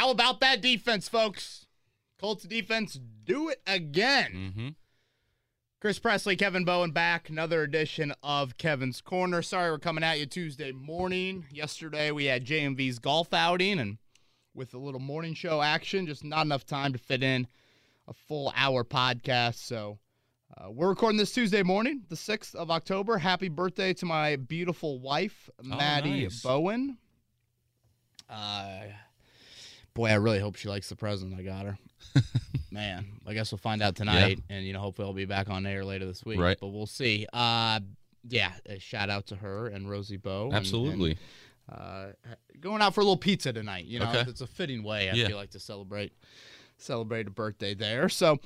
How about that defense, folks? Colts defense, do it again. Mm-hmm. Chris Presley, Kevin Bowen back. Another edition of Kevin's Corner. Sorry we're coming at you Tuesday morning. Yesterday we had JMV's golf outing and with a little morning show action, just not enough time to fit in a full hour podcast. So uh, we're recording this Tuesday morning, the 6th of October. Happy birthday to my beautiful wife, Maddie nice. Bowen. Uh, boy, I really hope she likes the present I got her. Man, I guess we'll find out tonight, and you know, hopefully, I'll be back on air later this week. Right. but we'll see. Uh, yeah, a shout out to her and Rosie Bow. Absolutely. and, uh, going out for a little pizza tonight. You know, Okay. it's a fitting way I Yeah. feel like to celebrate celebrate a birthday there. So.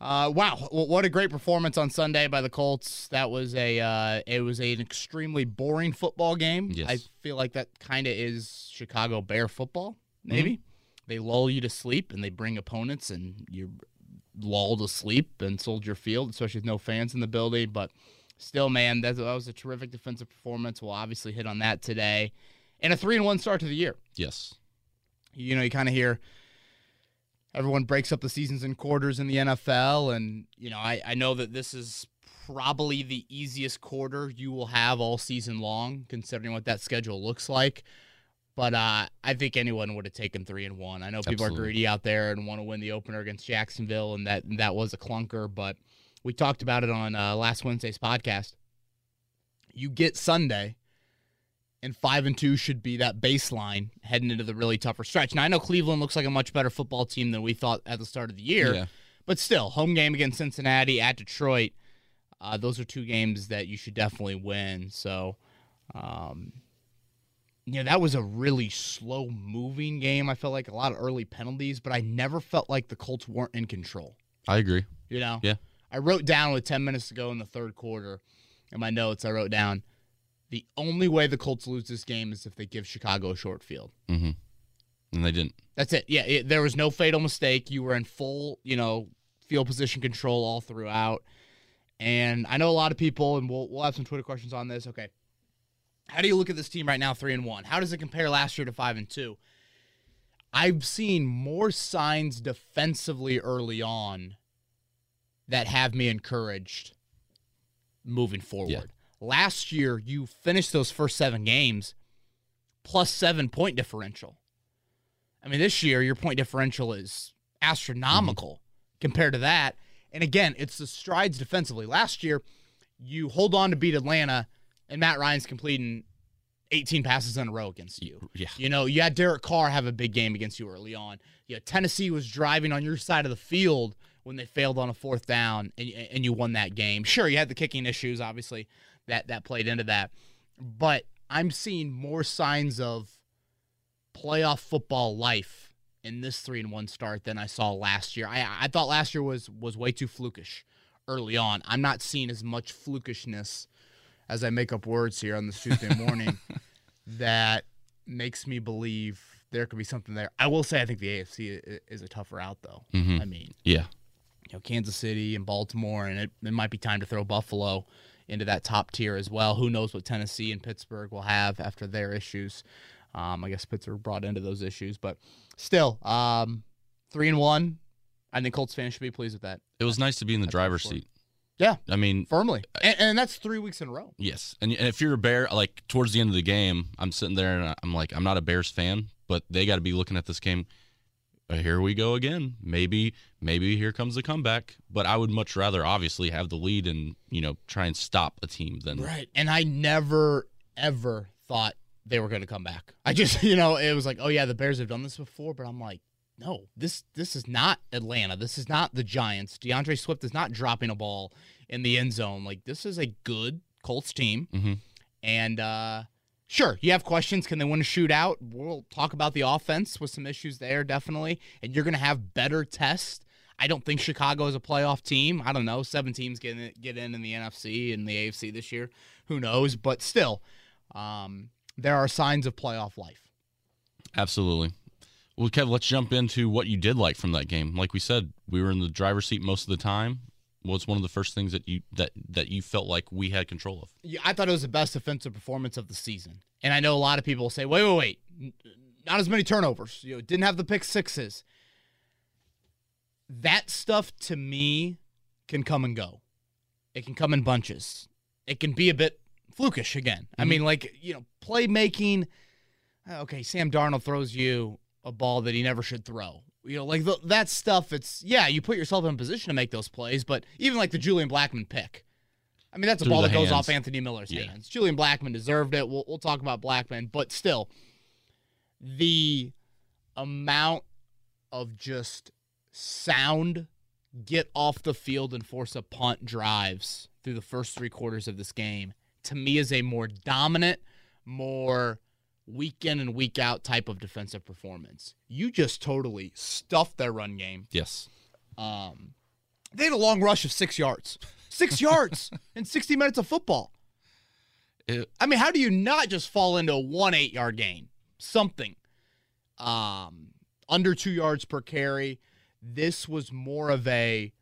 Uh, wow, what a great performance on Sunday by the Colts. That was a uh, it was an extremely boring football game. Yes. I feel like that kind of is Chicago Bear football. Mm-hmm. They lull you to sleep and they bring opponents and you're lulled to sleep and Soldier Field, especially with no fans in the building. But still, man, that, that was a terrific defensive performance. We'll obviously hit on that today, and a three and one start to the year Yes. you know, you kind of hear everyone breaks up the seasons in quarters in the NFL. And, you know, I, I know that this is probably the easiest quarter you will have all season long, considering what that schedule looks like. But uh, I think anyone would have taken three and one. I know people are greedy out there and want to win the opener against Jacksonville, and that that was a clunker. But we talked about it on uh, last Wednesday's podcast. You get Sunday, and five and two should be that baseline heading into the really tougher stretch. Now I know Cleveland looks like a much better football team than we thought at the start of the year, Yeah. but still, home game against Cincinnati at Detroit. Uh, those are two games that you should definitely win. So, um, yeah, that was a really slow moving game. I felt like a lot of early penalties, but I never felt like the Colts weren't in control. I agree. You know? Yeah. I wrote down with 10 minutes to go in the third quarter in my notes, I wrote down the only way the Colts lose this game is if they give Chicago a short field. Mm-hmm. And they didn't. That's it. Yeah, it, there was no fatal mistake. You were in full, you know, field position control all throughout. And I know a lot of people, and we'll we'll have some Twitter questions on this. Okay, how do you look at this team right now, three and one? How does it compare last year to five and two? I've seen more signs defensively early on that have me encouraged moving forward. Yeah. Last year, you finished those first seven games plus seven point differential. I mean, this year your point differential is astronomical compared to that. And again, it's the strides defensively. Last year, you hold on to beat Atlanta, and Matt Ryan's completing 18 passes in a row against you. Yeah. You know, you had Derek Carr have a big game against you early on. You know, Tennessee was driving on your side of the field when they failed on a fourth down, and, and you won that game. Sure, you had the kicking issues, obviously, that that played into that. But I'm seeing more signs of playoff football life in this three and one start than I saw last year. I I thought last year was was way too flukish early on. I'm not seeing as much flukishness as I make up words here on this Tuesday morning that makes me believe there could be something there. I will say I think the AFC is a tougher out though. Mhm. I mean, Yeah. you know, Kansas City and Baltimore, and it, it might be time to throw Buffalo into that top tier as well. Who knows what Tennessee and Pittsburgh will have after their issues? Um, I guess Pittsburgh brought into those issues, but still, um, three and one. I think Colts fans should be pleased with that. It was nice to be in the driver's seat. Yeah, I mean, firmly, and, and that's three weeks in a row. yes. And, and if you're a Bear, like towards the end of the game, I'm sitting there and I'm like, I'm not a Bears fan, but they got to be looking at this game. uh, Here we go again. Maybe, maybe here comes the comeback. But I would much rather, obviously, have the lead and you know try and stop a team than Right. And I never, ever thought they were going to come back. I just, you know, it was like, oh yeah, the Bears have done this before, but I'm like, no, this this is not Atlanta. This is not the Giants. D'Andre Swift is not dropping a ball in the end zone. Like this is a good Colts team. Mhm. And uh sure, you have questions. Can they win a shootout? We'll talk about the offense with some issues there, definitely. And you're gonna have better tests. I don't think Chicago is a playoff team. I don't know. Seven teams get in, get in in the NFC and the AFC this year. Who knows? But still, um, there are signs of playoff life. Absolutely. Well, Kev, let's jump into what you did like from that game. Like we said, we were in the driver's seat most of the time. What's one of the first things that you that that you felt like we had control of? Yeah, I thought it was the best defensive performance of the season. And I know a lot of people say, wait, wait, wait. Not as many turnovers. You know, didn't have the pick sixes. That stuff to me can come and go. It can come in bunches. It can be a bit flukish again. I Mhm. mean, like, you know, playmaking. Okay, Sam Darnold throws you a ball that he never should throw. You know, like the, that stuff, it's, yeah, you put yourself in a position to make those plays, but even like the Julian Blackmon pick. I mean, that's a Through ball that goes off Anthony Miller's Yeah. hands. Julian Blackmon deserved it. We'll, we'll talk about Blackmon, but still, the amount of just sound get off the field and force a punt drives through the first three quarters of this game to me is a more dominant, more week in and week out type of defensive performance. You just totally stuffed their run game. Yes. Um, they had a long rush of six yards, six yards in 60 minutes of football. It, I mean, how do you not just fall into a one eight yard gain? Something. Um, under two yards per carry. This was more of a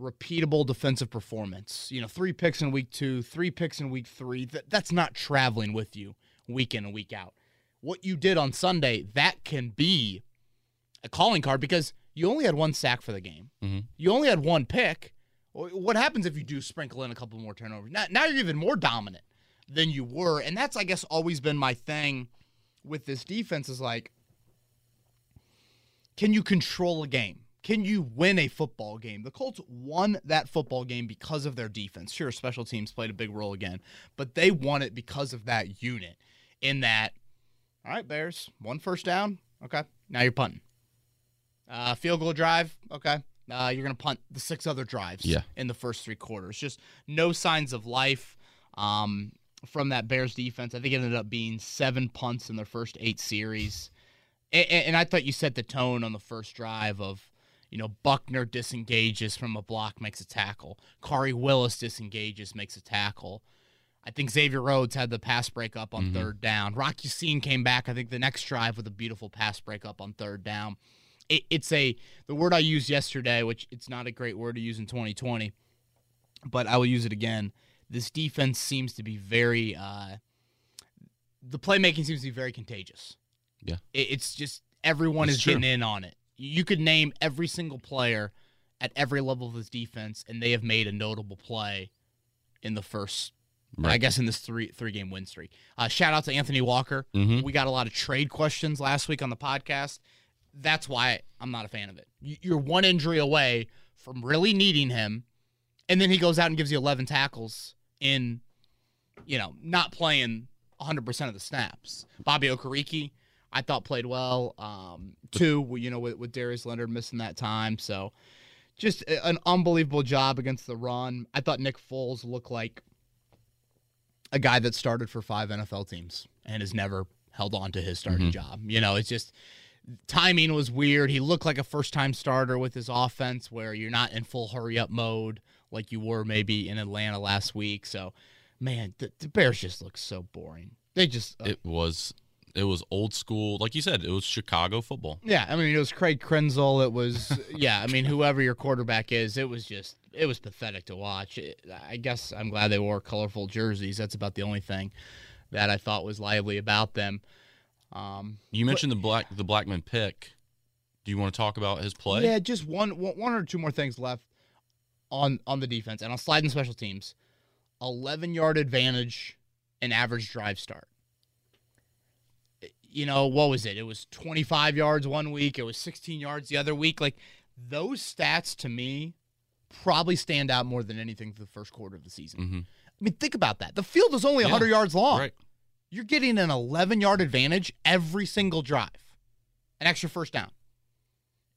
repeatable defensive performance. You know, three picks in week two, three picks in week three. That, that's not traveling with you week in and week out. What you did on Sunday, that can be a calling card because you only had one sack for the game. Mhm. You only had one pick. What happens if you do sprinkle in a couple more turnovers? Now, now you're even more dominant than you were. And that's, I guess, always been my thing with this defense is like, can you control a game? Can you win a football game? The Colts won that football game because of their defense. Sure, special teams played a big role again, but they won it because of that unit. In that, all right, Bears, one first down. Okay, now you're punting. Uh, field goal drive. Okay, uh, you're gonna punt the six other drives. Yeah. in the first three quarters. Just no signs of life um, from that Bears defense. I think it ended up being seven punts in their first eight series. And, and I thought you set the tone on the first drive of, you know, Buckner disengages from a block, makes a tackle. Khari Willis disengages, makes a tackle. I think Xavier Rhodes had the pass breakup on Mhm. third down. Rock Ya-Sin came back, I think, the next drive with a beautiful pass breakup on third down. It, it's a, the word I used yesterday, which it's not a great word to use in 2020, but I will use it again. This defense seems to be very, uh, the playmaking seems to be very contagious. Yeah. It, it's just everyone is true. getting in on it. You could name every single player at every level of this defense, and they have made a notable play in the first, I guess, in this three three game win streak. Uh, shout out to Anthony Walker. Mhm. We got a lot of trade questions last week on the podcast. That's why I'm not a fan of it. You- You're one injury away from really needing him, and then he goes out and gives you 11 tackles in, you know, not playing 100% of the snaps. Bobby Okereke, I thought played well. Um, two, you know, with, with Darius Leonard missing that time. So just an unbelievable job against the run. I thought Nick Foles looked like a guy that started for five NFL teams and has never held on to his starting Mhm. job. You know, it's just timing was weird. He looked like a first time starter with his offense where you're not in full hurry up mode like you were maybe in Atlanta last week. So, man, the, the Bears just look so boring. They just, uh, It was it was old school, like you said, it was Chicago football. yeah, I mean, it was Craig Krenzel. It was, yeah, I mean, whoever your quarterback is, it was just, it was pathetic to watch. It, I guess I'm glad they wore colorful jerseys. That's about the only thing that I thought was lively about them. Um, You mentioned the black the Blackmon pick. Do you want to talk about his play? Yeah, just one, one or two more things left on on the defense, and I'll slide in special teams. Eleven yard advantage and average drive start. You know what was it? It was twenty five yards one week. It was sixteen yards the other week. Like those stats to me probably stand out more than anything for the first quarter of the season. hmm I mean, think about that. The field is only Yeah, 100 yards long. Right. You're getting an 11 yard advantage every single drive, an extra first down.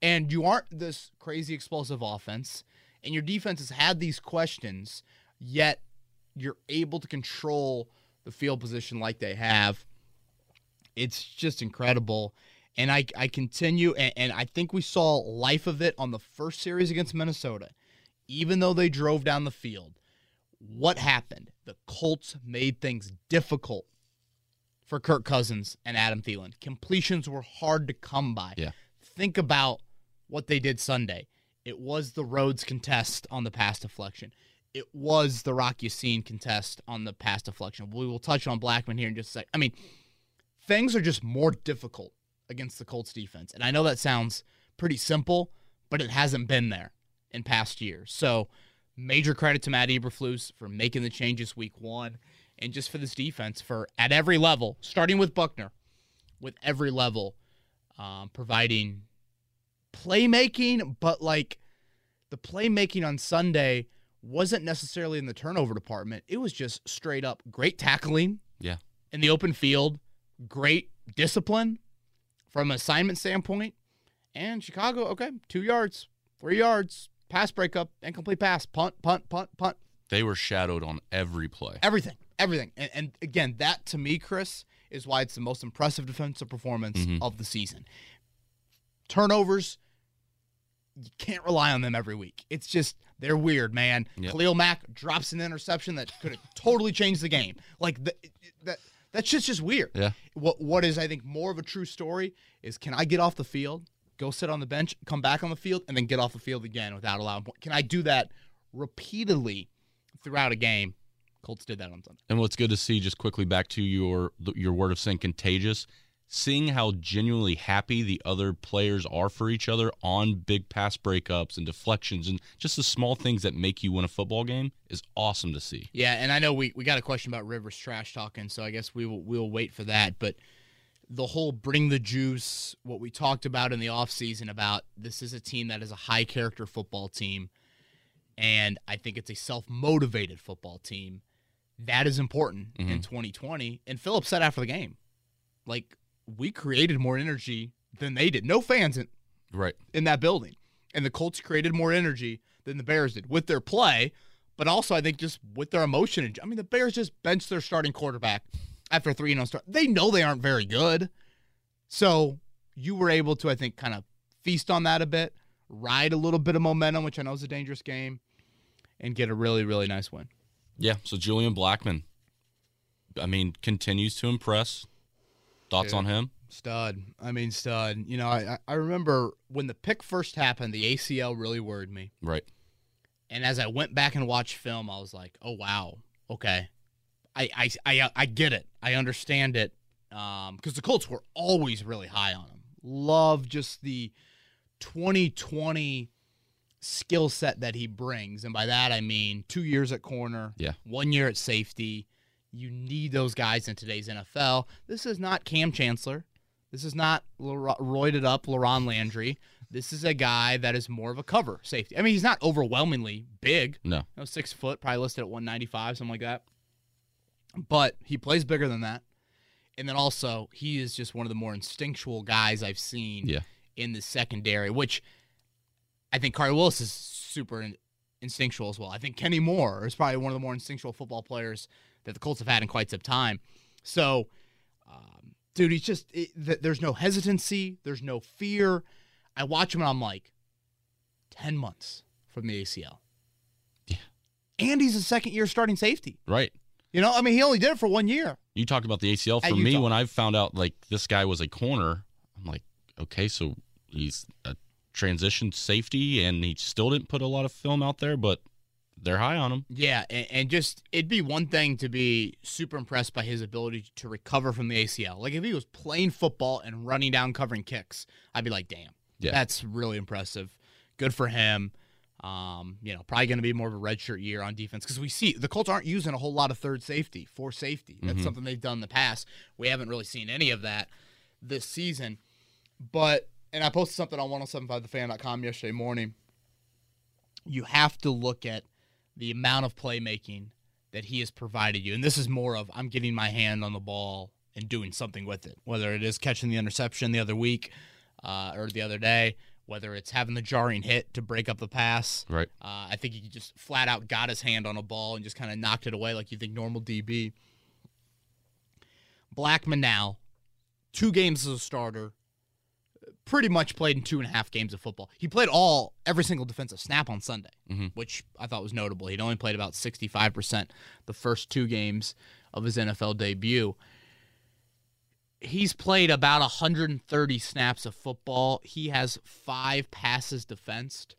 And you aren't this crazy explosive offense, and your defense has had these questions, yet you're able to control the field position like they have. It's just incredible. And I, I continue, and, and I think we saw life of it on the first series against Minnesota. Even though they drove down the field, what happened? The Colts made things difficult for Kirk Cousins and Adam Thielen. Completions were hard to come by. Yeah. Think about what they did Sunday. It was the Rhodes contest on the pass deflection. It was the Rocky Ya-Sin contest on the pass deflection. We will touch on Blackmon here in just a sec. I mean, things are just more difficult against the Colts defense. And I know that sounds pretty simple, but it hasn't been there in past years. So major credit to Matt Eberflus for making the changes week one and just for this defense for at every level, starting with Buckner, with every level, um, providing playmaking, but like the playmaking on Sunday wasn't necessarily in the turnover department. It was just straight up great tackling. Yeah. In the open field, great discipline from an assignment standpoint. And Chicago, okay, two yards, three yards, pass breakup, incomplete pass, punt, punt, punt, punt. They were shadowed on every play. Everything, everything. And, and again, that to me, Chris, is why it's the most impressive defensive performance Mhm. of the season. Turnovers, you can't rely on them every week. It's just they're weird, man. Yep. Khalil Mack drops an interception that could have totally changed the game. Like the, that that shit's just weird. Yeah. What what is I think more of a true story is can I get off the field, go sit on the bench, come back on the field, and then get off the field again without allowing point? Can I do that repeatedly throughout a game? Colts did that on Sunday. And what's good to see, just quickly back to your your word of saying contagious, seeing how genuinely happy the other players are for each other on big pass breakups and deflections and just the small things that make you win a football game is awesome to see. Yeah, and I know we, we got a question about Rivers trash talking, so I guess we will we'll wait for that. But the whole bring the juice, what we talked about in the offseason about this is a team that is a high character football team, and I think it's a self motivated football team. That is important in mm-hmm. 2020. And Phillips said after the game, like, we created more energy than they did. No fans in, Right. in that building. And the Colts created more energy than the Bears did with their play, but also I think just with their emotion. I mean, the Bears just benched their starting quarterback after three and oh start. They know they aren't very good, so you were able to, I think, kind of feast on that a bit, ride a little bit of momentum, which I know is a dangerous game, and get a really really nice win. Yeah. So Julian Blackmon, I mean, continues to impress. Thoughts Yeah. on him? Stud. I mean, stud. You know, I- I remember when the pick first happened, the ACL really worried me. Right. And as I went back and watched film, I was like, "Oh wow, okay, I I I, uh, I get it. I understand it." Um, because the Colts were always really high on him. Love just the 2020 skill set that he brings, and by that I mean two years at corner, Yeah. one year at safety. You need those guys in today's NFL. This is not Kam Chancellor. This is not roided up LaRon Landry. This is a guy that is more of a cover safety. I mean, he's not overwhelmingly big. No. You know, six foot, probably listed at 195, something like that. But he plays bigger than that. And then also, he is just one of the more instinctual guys I've seen Yeah. in the secondary, which I think Carl Willis is super in- instinctual as well. I think Kenny Moore is probably one of the more instinctual football players that the Colts have had in quite some time. So, um, dude, he's just it, th- there's no hesitancy, there's no fear. I watch him and I'm like, ten months from the ACL. Yeah. and he's a second year starting safety. Right. You know, I mean, he only did it for one year. You talked about the ACL. For me, when I found out like this guy was a corner, I'm like, okay, so he's a transition safety, and he still didn't put a lot of film out there, but they're high on him. Yeah, and, and just it'd be one thing to be super impressed by his ability to recover from the ACL. Like if he was playing football and running down covering kicks, I'd be like, damn, Yeah. that's really impressive. Good for him. Um, you know, probably going to be more of a redshirt year on defense because we see the Colts aren't using a whole lot of third safety for safety. That's Mhm. something they've done in the past. We haven't really seen any of that this season. But and I posted something on 1075thefan.com yesterday morning. You have to look at the amount of playmaking that he has provided you. And this is more of I'm getting my hand on the ball and doing something with it, whether it is catching the interception the other week uh, or the other day, whether it's having the jarring hit to break up the pass. Right. Uh, I think he just flat out got his hand on a ball and just kind of knocked it away like you think normal DB. Blackmon now, two games as a starter, pretty much played in two and a half games of football. He played all every single defensive snap on Sunday, Mhm. which I thought was notable. He'd only played about sixty five percent the first two games of his NFL debut. He's played about 130 snaps of football. He has five passes defensed.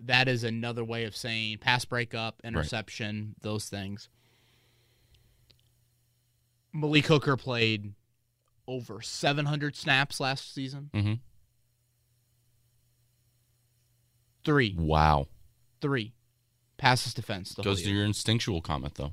That is another way of saying pass breakup, interception, those things. Malik Hooker played over 700 snaps last season. Mm-hmm. Three, Wow. three passes defense. Goes to your instinctual comment though.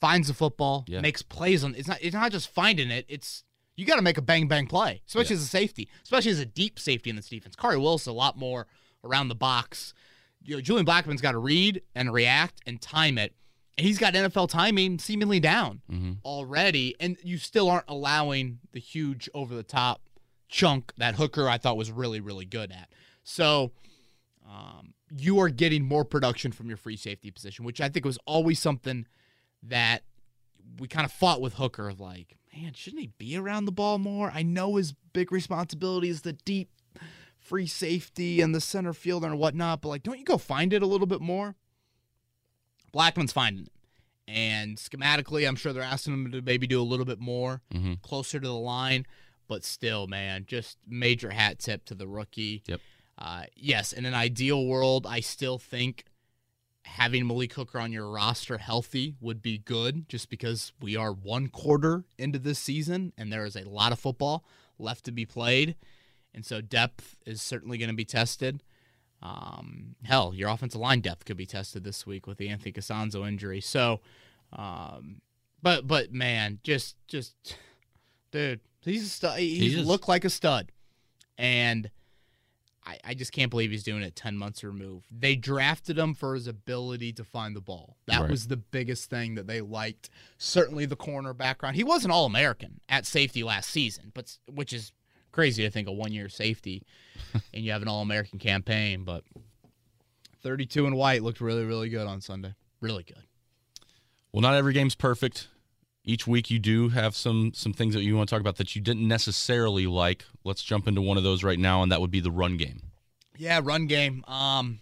Finds the football, Yeah. makes plays on. It's not. It's not just finding it. It's you got to make a bang bang play, especially Yeah. as a safety, especially as a deep safety in this defense. Corey Wilson a lot more around the box. You know, Julian Blackmon's got to read and react and time it, and he's got NFL timing seemingly down Mm-hmm. already, and you still aren't allowing the huge over the top chunk that Hooker I thought was really really good at. So. Um, you are getting more production from your free safety position, which I think was always something that we kind of fought with Hooker of like, man, shouldn't he be around the ball more? I know his big responsibility is the deep free safety and the center fielder and whatnot, but like, don't you go find it a little bit more? Blackmon's finding it. And schematically, I'm sure they're asking him to maybe do a little bit more Mm-hmm. closer to the line, but still, man, just major hat tip to the rookie. Yep. Uh, yes, in an ideal world, I still think having Malik Hooker on your roster healthy would be good just because we are one quarter into this season and there is a lot of football left to be played. And so depth is certainly going to be tested. Um, hell, your offensive line depth could be tested this week with the Anthony Castonzo injury. So, um, but but man, just just dude, he's a stud. He looked like a stud, and I, I just can't believe he's doing it ten months removed. They drafted him for his ability to find the ball. That Right. was the biggest thing that they liked. Certainly the corner background. He was an All American at safety last season, but which is crazy to think a one year safety, and you have an All American campaign. But thirty two and white looked really really good on Sunday. Really good. Well, not every game's perfect. Each week you do have some some things that you want to talk about that you didn't necessarily like. Let's jump into one of those right now, and that would be the run game. Yeah, run game. Um,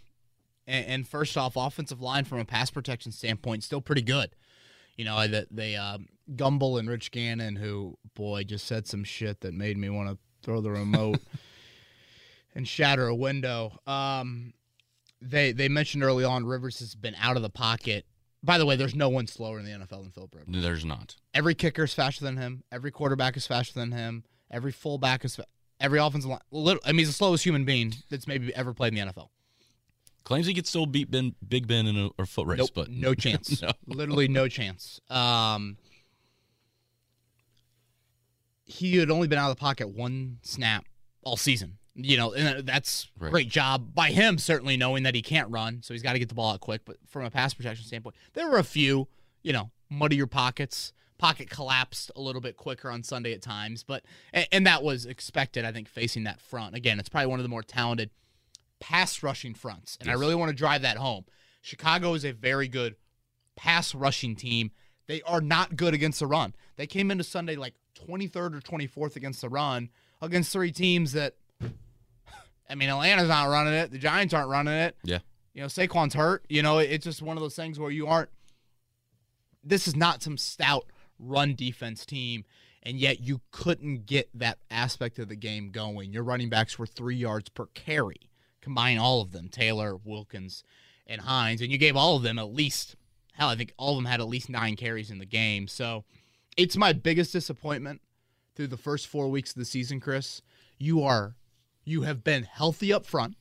and, and first off, offensive line from a pass protection standpoint, still pretty good. You know, that they um, Gumbel and Rich Gannon, who boy just said some shit that made me want to throw the remote and shatter a window. Um, they they mentioned early on Rivers has been out of the pocket. By the way, there's no one slower in the NFL than Philip Rivers. There's not. Every kicker is faster than him. Every quarterback is faster than him. Every fullback is. Fa- every offensive line. lit- I mean, he's the slowest human being that's maybe ever played in the NFL. Claims he could still beat ben, Big Ben in a, a foot race, Nope, but no chance. No. Literally no chance. Um, he had only been out of the pocket one snap all season. You know, and that's Right. great job by him. Certainly knowing that he can't run, so he's got to get the ball out quick. But from a pass protection standpoint, there were a few, you know, muddy your pockets. Pocket collapsed a little bit quicker on Sunday at times, but and, and that was expected. I think facing that front again, it's probably one of the more talented pass rushing fronts, and I really want to drive that home. Chicago is a very good pass rushing team. They are not good against the run. They came into Sunday like 23rd or 24th against the run against three teams that, I mean, Atlanta's not running it. The Giants aren't running it. Yeah. You know, Saquon's hurt. You know, it's just one of those things where you aren't, this is not some stout run defense team. And yet you couldn't get that aspect of the game going. Your running backs were three yards per carry. Combine all of them Taylor, Wilkins, and Hines. And you gave all of them at least, hell, I think all of them had at least nine carries in the game. So it's my biggest disappointment through the first four weeks of the season, Chris. You are, you have been healthy up front,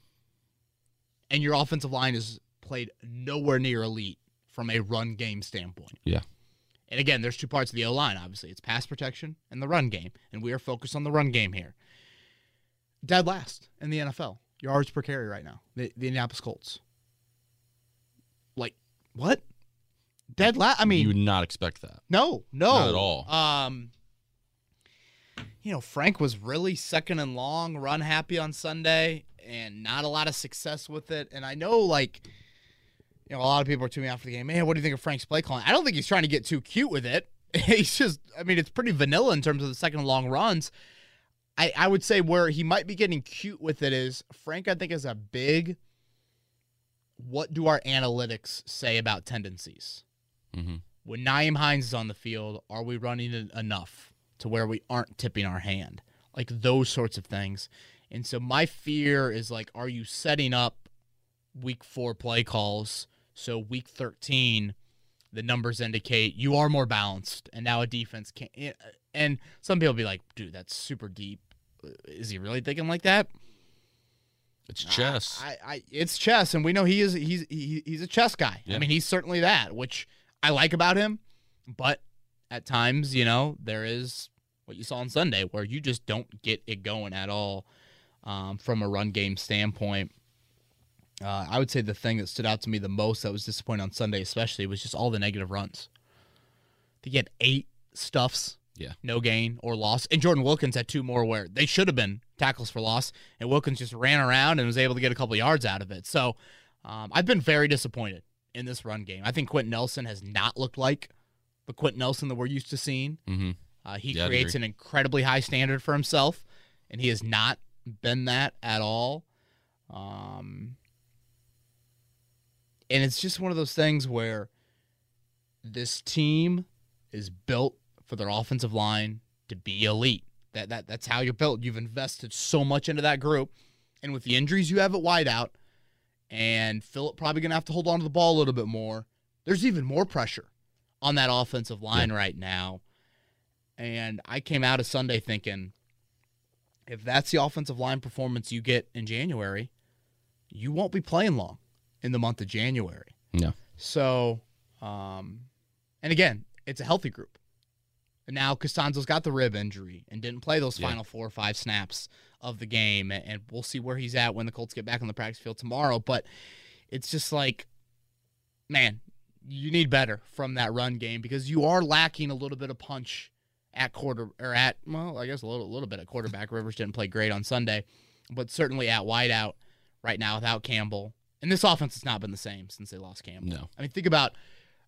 and your offensive line has played nowhere near elite from a run game standpoint. Yeah. And again, there's two parts of the O line, obviously. It's pass protection and the run game. And we are focused on the run game here. Dead last in the NFL. Yards per carry right now. The, the Indianapolis Colts. Like, what? Dead last? I mean, you would not expect that. no, no. Not at all. Um, you know, Frank was really second and long, run happy on Sunday, and not a lot of success with it. And I know, like, you know, a lot of people are tuning after the game. Man, what do you think of Frank's play calling? I don't think he's trying to get too cute with it. He's just, I mean, it's pretty vanilla in terms of the second and long runs. I, I would say where he might be getting cute with it is Frank, I think, is a big. What do our analytics say about tendencies? hmm when Nyheim Hines is on the field, are we running enough to where we aren't tipping our hand? Like those sorts of things. And so my fear is like, are you setting up week four play calls so week 13 the numbers indicate you are more balanced, and now a defense can. not eh, eh, And some people be like, "Dude, that's super deep." Uh, is he really thinking like that? It's chess. I, I, it's chess, and we know he is. He's he, he's a chess guy. Yeah. I mean, he's certainly that, which I like about him. But at times, you know, there is what you saw on Sunday where you just don't get it going at all um, from a run game standpoint. Uh, I would say the thing that stood out to me the most that was disappointing on Sunday, especially, was just all the negative runs. To get eight stuffs, Yeah. no gain or loss, and Jordan Wilkins had two more where they should have been tackles for loss, and Wilkins just ran around and was able to get a couple yards out of it. So um, I've been very disappointed in this run game. I think Quenton Nelson has not looked like the Quenton Nelson that we're used to seeing. mm-hmm. Uh, he Yeah, creates an incredibly high standard for himself, and he has not been that at all. Um, and it's just one of those things where this team is built for their offensive line to be elite. That that that's how you're built. You've invested so much into that group, and with the injuries you have at wideout, and Philip probably gonna have to hold on to the ball a little bit more. There's even more pressure on that offensive line right now. And I came out of Sunday thinking, if that's the offensive line performance you get in January, you won't be playing long in the month of January. No. So, um, and again, it's a healthy group. And now Castonzo's got the rib injury and didn't play those Yeah. final four or five snaps of the game. And and we'll see where he's at when the Colts get back on the practice field tomorrow. But it's just like, man, you need better from that run game because you are lacking a little bit of punch at quarter or at well, I guess a little little bit at quarterback. Rivers didn't play great on Sunday, but certainly at wideout right now without Campbell. And this offense has not been the same since they lost Campbell. No. I mean, think about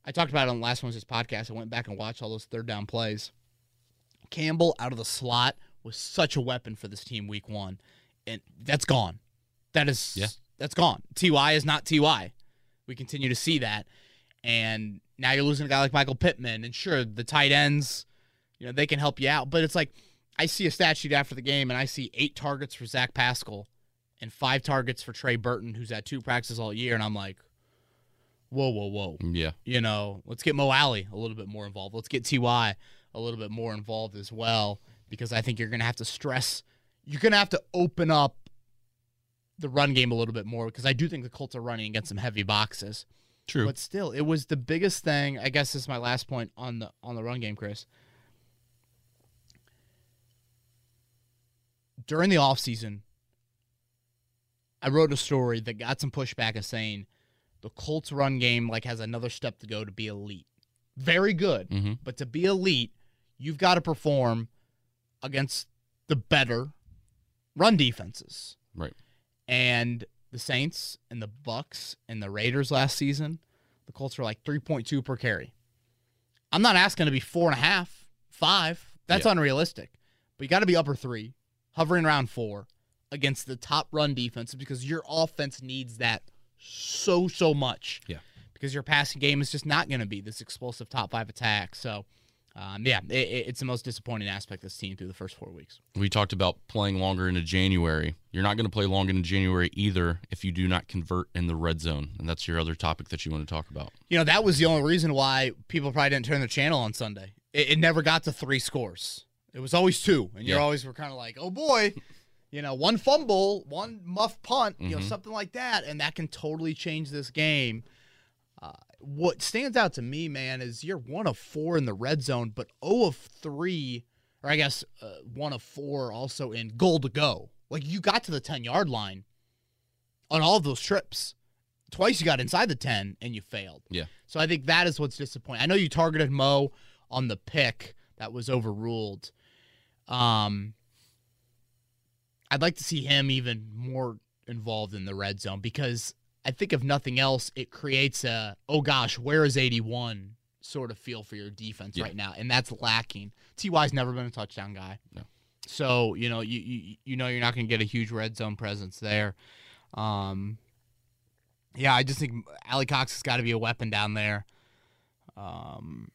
I talked about it on last Wednesday's podcast. I went back and watched all those third down plays. Campbell out of the slot was such a weapon for this team week one. And that's gone. That is Yeah. that's gone. TY is not TY. We continue to see that. And now you're losing a guy like Michael Pittman. And sure, the tight ends, you know, they can help you out. But it's like I see a stat sheet after the game and I see eight targets for Zach Pascal and five targets for Trey Burton, who's had two practices all year, and I'm like, whoa, whoa, whoa. Yeah. You know, let's get Mo Alley a little bit more involved. Let's get Ty a little bit more involved as well, because I think you're gonna have to stress you're gonna have to open up the run game a little bit more because I do think the Colts are running against some heavy boxes. True. But still, it was the biggest thing. I guess this is my last point on the on the run game, Chris. During the offseason, I wrote a story that got some pushback of saying the Colts run game like has another step to go to be elite. Very good, mm-hmm. but to be elite, you've got to perform against the better run defenses. Right. And the Saints and the Bucks and the Raiders last season, the Colts were like 3.2 per carry. I'm not asking to be four and a half, five. That's Yeah. unrealistic. But you got to be upper three, hovering around four against the top run defenses because your offense needs that so, so much. Yeah. Because your passing game is just not going to be this explosive top five attack. So, um, yeah, it, it- it's the most disappointing aspect of this team through the first four weeks. We talked about playing longer into January. You're not going to play long into January either if you do not convert in the red zone, and that's your other topic that you want to talk about. You know, that was the only reason why people probably didn't turn the channel on Sunday. It, it never got to three scores. It was always two, and you Yeah. always were kind of like, "Oh boy," you know, one fumble, one muff punt, you know, Mhm. something like that, and that can totally change this game. Uh, what stands out to me, man, is you're one of four in the red zone, but zero of three, or I guess uh, one of four also in goal to go. Like you got to the ten yard line on all of those trips. Twice you got inside the ten and you failed. Yeah. So I think that is what's disappointing. I know you targeted Mo on the pick that was overruled. Um, I'd like to see him even more involved in the red zone because I think if nothing else, it creates a oh gosh, where is 81 sort of feel for your defense Yeah. right now, and that's lacking. Ty's never been a touchdown guy. No. So you know you you, you know you're not going to get a huge red zone presence there. Um, yeah, I just think Alie-Cox has got to be a weapon down there. Um,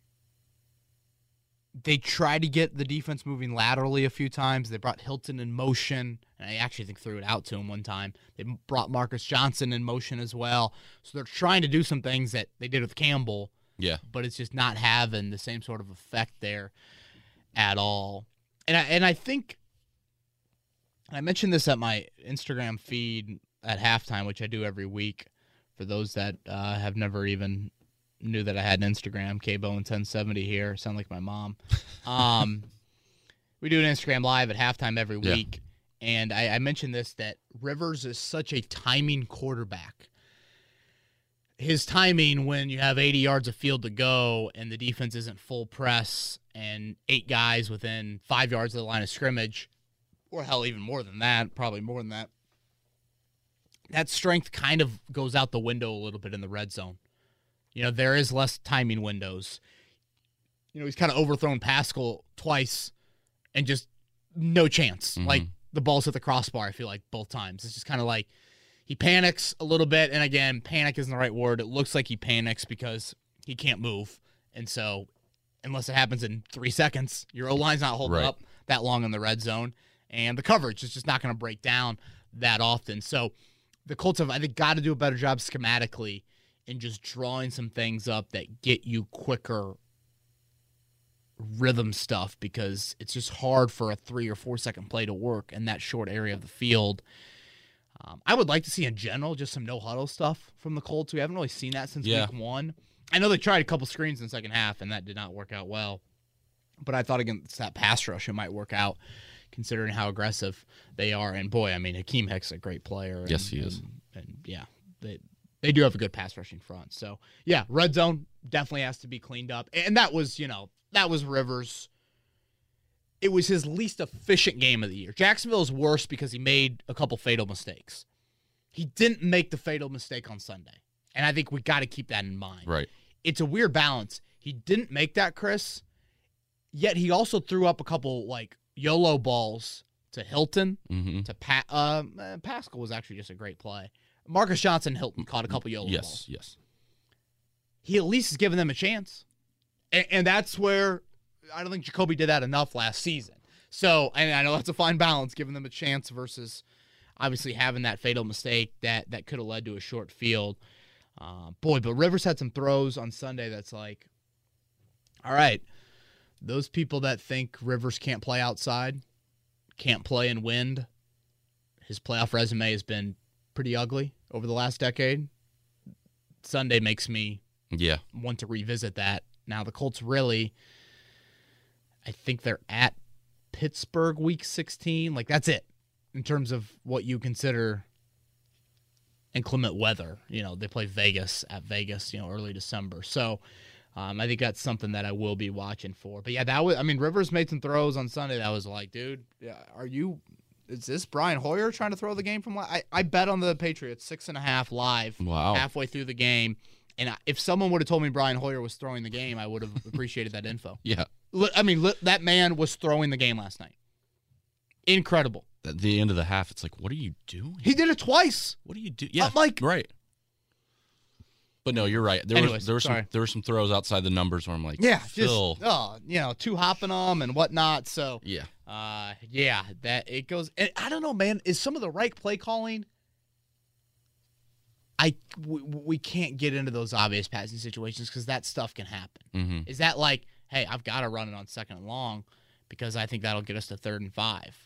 they tried to get the defense moving laterally a few times. They brought Hilton in motion, and I actually think threw it out to him one time. They brought Marcus Johnson in motion as well. So they're trying to do some things that they did with Campbell Yeah. but it's just not having the same sort of effect there at all. And I and I think I mentioned this at my Instagram feed at halftime, which I do every week. For those that uh, have never even knew that I had an Instagram, K Bone 1070 here. Sound like my mom. Um, we do an Instagram live at halftime every Yeah. week, and I, I mentioned this that Rivers is such a timing quarterback. His timing when you have 80 yards of field to go and the defense isn't full press and eight guys within five yards of the line of scrimmage, or hell, even more than that, probably more than that. That strength kind of goes out the window a little bit in the red zone. You know, there is less timing windows. You know, he's kind of overthrown Pascal twice and just no chance. Mhm. Like the ball's hit the crossbar, I feel like both times. It's just kind of like he panics a little bit. And again, panic isn't the right word. It looks like he panics because he can't move. And so, unless it happens in three seconds, your O line's not holding Right. up that long in the red zone. And the coverage is just not going to break down that often. So, the Colts have, I think, got to do a better job schematically in just drawing some things up that get you quicker rhythm stuff because it's just hard for a three or four second play to work in that short area of the field. Um, I would like to see in general just some no huddle stuff from the Colts. We haven't really seen that since Yeah. week one. I know they tried a couple screens in the second half and that did not work out well. But I thought against that pass rush it might work out considering how aggressive they are. And boy, I mean Akiem Hick's a great player. Yes, he is. And, and yeah, they they do have a good pass rushing front. So yeah, red zone definitely has to be cleaned up. And that was, you know, that was Rivers. It was his least efficient game of the year. Jacksonville is worse because he made a couple fatal mistakes. He didn't make the fatal mistake on Sunday. And I think we got to keep that in mind. Right. It's a weird balance. He didn't make that, Chris, yet he also threw up a couple like YOLO balls to Hilton, Mm-hmm. to pa- um, uh, Pascal was actually just a great play. Marcus Johnson Hilton caught a couple YOLO Yes. balls Yes. he at least has given them a chance. And, and that's where I don't think Jacoby did that enough last season. So, and I know that's a fine balance, giving them a chance versus obviously having that fatal mistake that that could have led to a short field. Uh, boy, but Rivers had some throws on Sunday that's like, all right, those people that think Rivers can't play outside, can't play in wind, his playoff resume has been pretty ugly over the last decade. Sunday makes me Yeah. want to revisit that. Now the Colts really I think they're at Pittsburgh week 16. Like that's it in terms of what you consider inclement weather. You know, they play Vegas at Vegas, you know, early December. So um, I think that's something that I will be watching for. But yeah, that was I mean Rivers made some throws on Sunday that was like, dude, yeah, are you is this Brian Hoyer trying to throw the game from I, I bet on the Patriots six and a half live Wow. halfway through the game. And I- if someone would have told me Brian Hoyer was throwing the game, I would have appreciated that info. Yeah. I mean, that man was throwing the game last night. Incredible. At the end of the half, it's like, what are you doing? He did it twice. What do you do? Yeah, I'm like- right. But no, you're right. There Anyways, was there were some sorry. there were some throws outside the numbers where I'm like, Yeah, Phil. just oh, you know, two hopping them and whatnot. So, yeah, uh, yeah, that it goes. And I don't know, man. Is some of the right play calling? I we, we can't get into those obvious passing situations because that stuff can happen. hmm Is that like, hey, I've got to run it on second and long because I think that'll get us to third and five?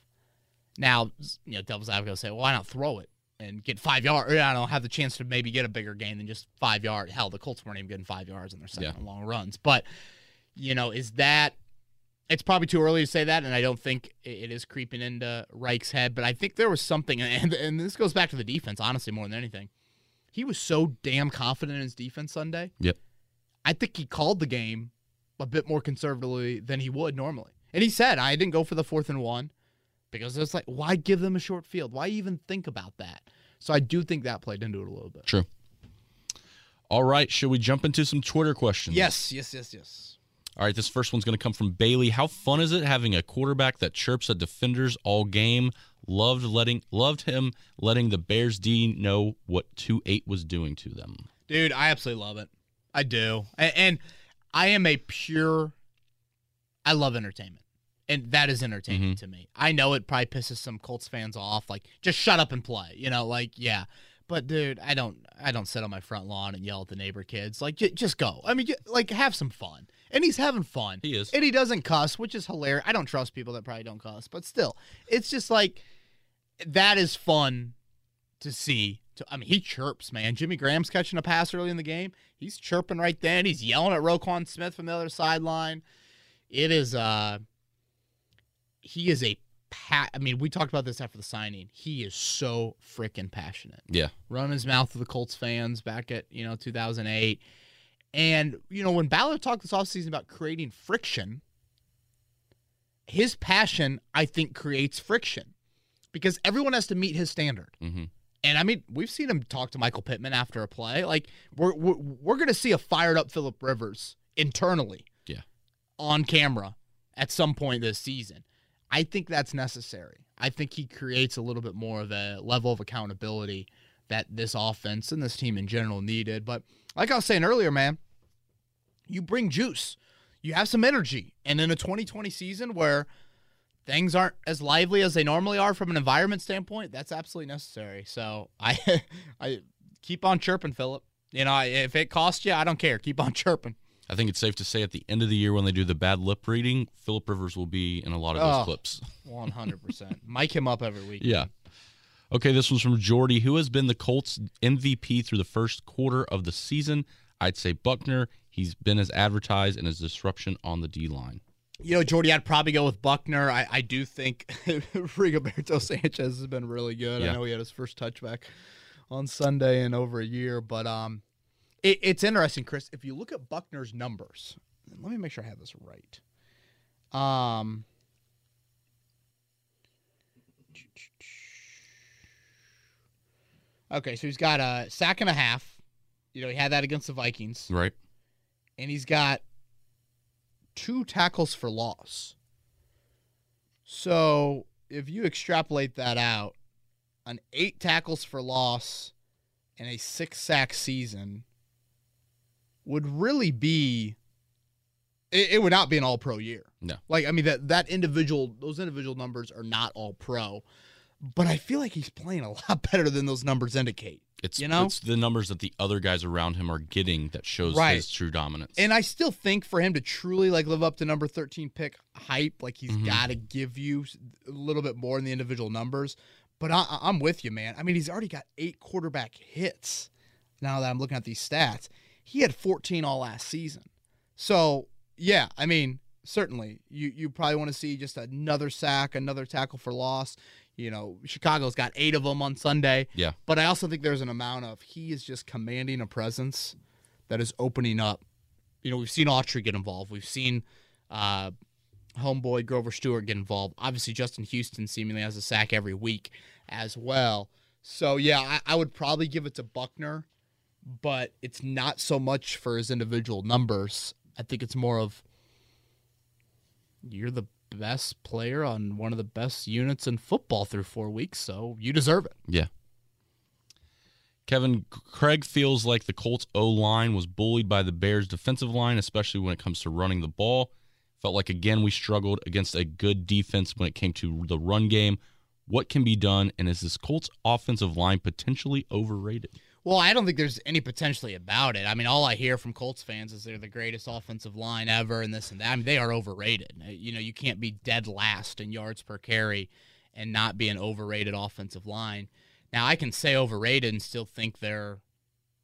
Now, you know, devil's advocate will say, well, why not throw it and get five yards? I don't know, have the chance to maybe get a bigger gain than just five yards. Hell, the Colts weren't even getting five yards in their second Yeah. long runs. But, you know, is that. It's probably too early to say that, and I don't think it it is creeping into Reich's head. But I think there was something, and, and this goes back to the defense, honestly, more than anything. He was so damn confident in his defense Sunday. Yep. I think he called the game a bit more conservatively than he would normally. And he said, I didn't go for the fourth and one because it's like, why give them a short field? Why even think about that? So I do think that played into it a little bit. true. All right, should we jump into some Twitter questions? Yes, yes, yes, yes. All right, this first one's going to come from Bailey. How fun is it having a quarterback that chirps at defenders all game? Loved letting loved him letting the Bears D know what two eight was doing to them. Dude, I absolutely love it. I do. A- And I am a pure, I love entertainment. And that is entertaining to me. I know it probably pisses some Colts fans off. Like, just shut up and play. You know, like, yeah. But dude, I don't I don't sit on my front lawn and yell at the neighbor kids. Like j- just go. I mean, j- like have some fun. And he's having fun. He is. And he doesn't cuss, which is hilarious. I don't trust people that probably don't cuss, but still, it's just like that is fun to see. To, I mean, he chirps, man. Jimmy Graham's catching a pass early in the game. He's chirping right then. He's yelling at Roquan Smith from the other sideline. It is uh he is a pat I mean, we talked about this after the signing. He is so freaking passionate. Yeah. run his mouth to the Colts fans back at, you know, 2008. And, you know, when Ballard talked this offseason about creating friction, his passion, I think, creates friction because everyone has to meet his standard. hmm And I mean, we've seen him talk to Michael Pittman after a play. Like we're we're, we're going to see a fired up Philip Rivers internally, Yeah. on camera at some point this season. I think that's necessary. I think he creates a little bit more of a level of accountability that this offense and this team in general needed. But like I was saying earlier, man, you bring juice, you have some energy, and in a 2020 season where things aren't as lively as they normally are from an environment standpoint, that's absolutely necessary. So I, I keep on chirping, Philip. You know, if it costs you, I don't care. Keep on chirping. I think it's safe to say at the end of the year when they do the bad lip reading, Philip Rivers will be in a lot of those Oh. clips. One hundred percent. Mic him up every week. Yeah. Okay, this one's from Jordy, who has been the Colts MVP through the first quarter of the season. I'd say Buckner. He's been as advertised and his disruption on the D line. You know, Jordy, I'd probably go with Buckner. I, I do think Rigoberto Sanchez has been really good. Yeah. I know he had his first touchback on Sunday in over a year, but um, it, it's interesting, Chris. If you look at Buckner's numbers, let me make sure I have this right. Um, okay, so he's got a sack and a half. You know, he had that against the Vikings Right? and he's got two tackles for loss. So if you extrapolate that out, an eight tackles for loss and a six sack season would really be it, would not be an all pro year. No. Like I mean that that individual those individual numbers are not all pro. But I feel like he's playing a lot better than those numbers indicate. It's You know? it's the numbers that the other guys around him are getting that shows Right. his true dominance. And I still think for him to truly like live up to number 13 pick hype, like he's Mhm. got to give you a little bit more in the individual numbers. But I, I'm with you, man. I mean, he's already got eight quarterback hits. Now that I'm looking at these stats, he had 14 all last season. So yeah, I mean, certainly you you probably want to see just another sack, another tackle for loss. You know, Chicago's got eight of them on Sunday. Yeah. But I also think there's an amount of he is just commanding a presence that is opening up. You know, we've seen Autry get involved. We've seen uh, homeboy Grover Stewart get involved. Obviously, Justin Houston seemingly has a sack every week as well. So yeah, I, I would probably give it to Buckner, but it's not so much for his individual numbers. I think it's more of you're the best player on one of the best units in football through four weeks, so you deserve it. Yeah. Kevin Craig feels like the Colts O line was bullied by the Bears defensive line, especially when it comes to running the ball. Felt like again we struggled against a good defense when it came to the run game. What can be done, and is this Colts offensive line potentially overrated? Well, I don't think there's any potentially about it. I mean, all I hear from Colts fans is they're the greatest offensive line ever and this and that. I mean, they are overrated. Uh, You know, you can't be dead last in yards per carry and not be an overrated offensive line. Now, I can say overrated and still think they're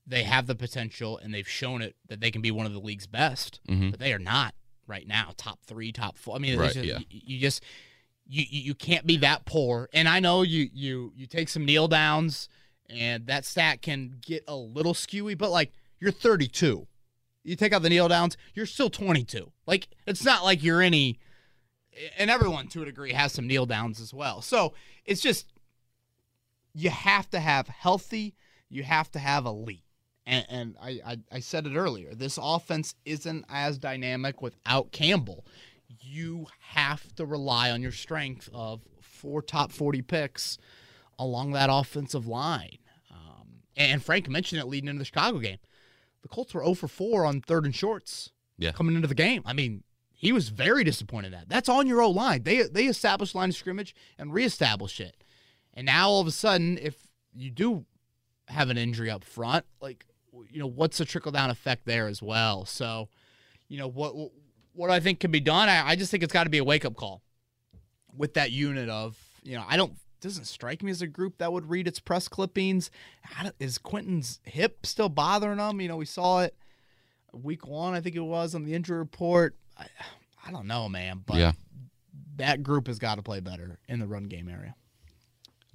they have the potential and they've shown it that they can be one of the league's best, Mhm. but they are not right now top 3, top 4. I mean, Right, just, yeah. you, you just you you can't be that poor. And I know you you you take some kneel downs and that stat can get a little skewy, but like you're 32. You take out the kneel downs, you're still 22. Like it's not like you're any and everyone to a degree has some kneel downs as well. So, it's just you have to have healthy, you have to have elite. And, and I, I, I said it earlier. This offense isn't as dynamic without Campbell. You have to rely on your strength of four top 40 picks along that offensive line. Um, and Frank mentioned it leading into the Chicago game. The Colts were 0 for 4 on third and shorts Yeah. coming into the game. I mean, he was very disappointed in that. That's on your O line. They they established line of scrimmage and reestablish it. And now all of a sudden, if you do have an injury up front, like you know, what's the trickle down effect there as well? So, you know, what what I think can be done, I, I just think it's got to be a wake up call with that unit of you know, I don't doesn't strike me as a group that would read its press clippings. Is Quenton's hip still bothering him? You know, we saw it week one, I think it was on the injury report. I, I don't know, man, but Yeah. that group has got to play better in the run game area.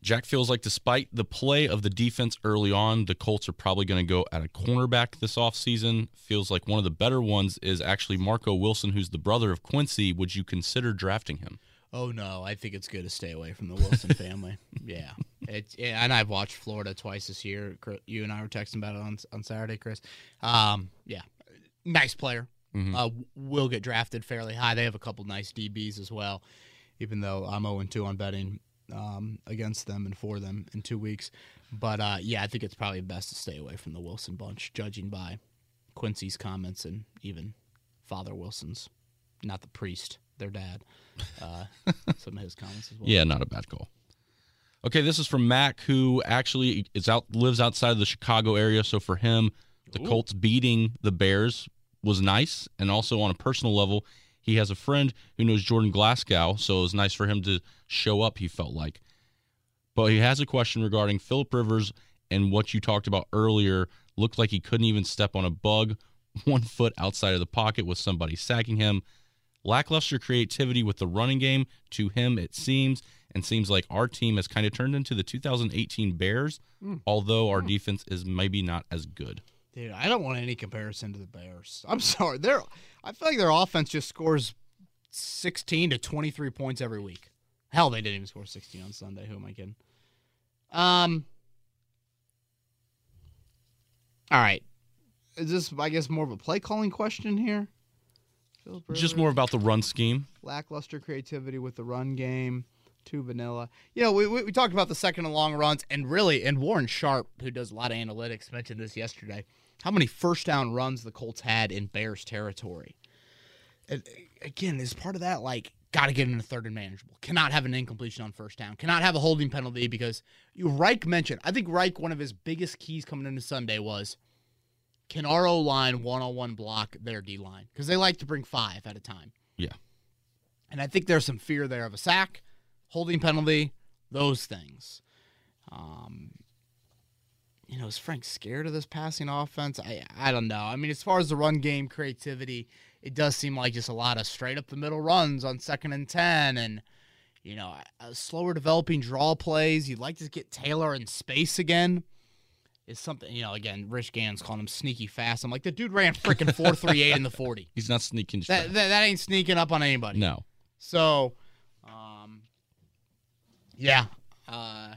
Jack feels like despite the play of the defense early on, the Colts are probably going to go at a cornerback this offseason. Feels like one of the better ones is actually Marco Wilson, who's the brother of Quincy. Would you consider drafting him? Oh no, I think it's good to stay away from the Wilson family. Yeah, it's yeah, and I've watched Florida twice this year. You and I were texting about it on on Saturday, Chris. Um, yeah, nice player. Mhm. Uh, will get drafted fairly high. They have a couple nice DBs as well. Even though I'm 0 2 on betting um, against them and for them in two weeks, but uh, yeah, I think it's probably best to stay away from the Wilson bunch, judging by Quincy's comments and even Father Wilson's, not the priest, their dad. Uh, some of his comments as well. Yeah, not a bad call. Okay, this is from Mac, who actually is out lives outside of the Chicago area. So for him, the Ooh. Colts beating the Bears was nice, and also on a personal level, he has a friend who knows Jordan Glasgow, so it was nice for him to show up. He felt like, but he has a question regarding Philip Rivers and what you talked about earlier. Looked like he couldn't even step on a bug, one foot outside of the pocket with somebody sacking him lackluster creativity with the running game to him it seems and seems like our team has kind of turned into the 2018 bears although our defense is maybe not as good Dude, I don't want any comparison to the Bears. I'm sorry. They're I feel like their offense just scores 16 to 23 points every week. Hell, they didn't even score 16 on Sunday. Who am I kidding? Um All right. Is this I guess more of a play calling question here? Just more about the run scheme lackluster creativity with the run game. Too vanilla. You know, we, we, we talked about the second and long runs, and really, and Warren Sharp, who does a lot of analytics, mentioned this yesterday. How many first down runs the Colts had in Bears territory? And, uh, again, is part of that like got to get into third and manageable. Cannot have an incompletion on first down. Cannot have a holding penalty because you Reich mentioned. I think Reich one of his biggest keys coming into Sunday was can our O line one on one block their D line because they like to bring five at a time. Yeah. And I think there's some fear there of a sack, holding penalty, those things. Um, you know, is Frank scared of this passing offense? I I don't know. I mean, as far as the run game creativity, it does seem like just a lot of straight up the middle runs on second and ten, and you know, slower developing draw plays. You'd like to get Taylor in space again. Is something you know? Again, Rich Gann's calling him sneaky fast. I'm like, the dude ran freaking four three eight in the forty. he's not sneaking That, that that ain't sneaking up on anybody. no So, um, yeah, uh,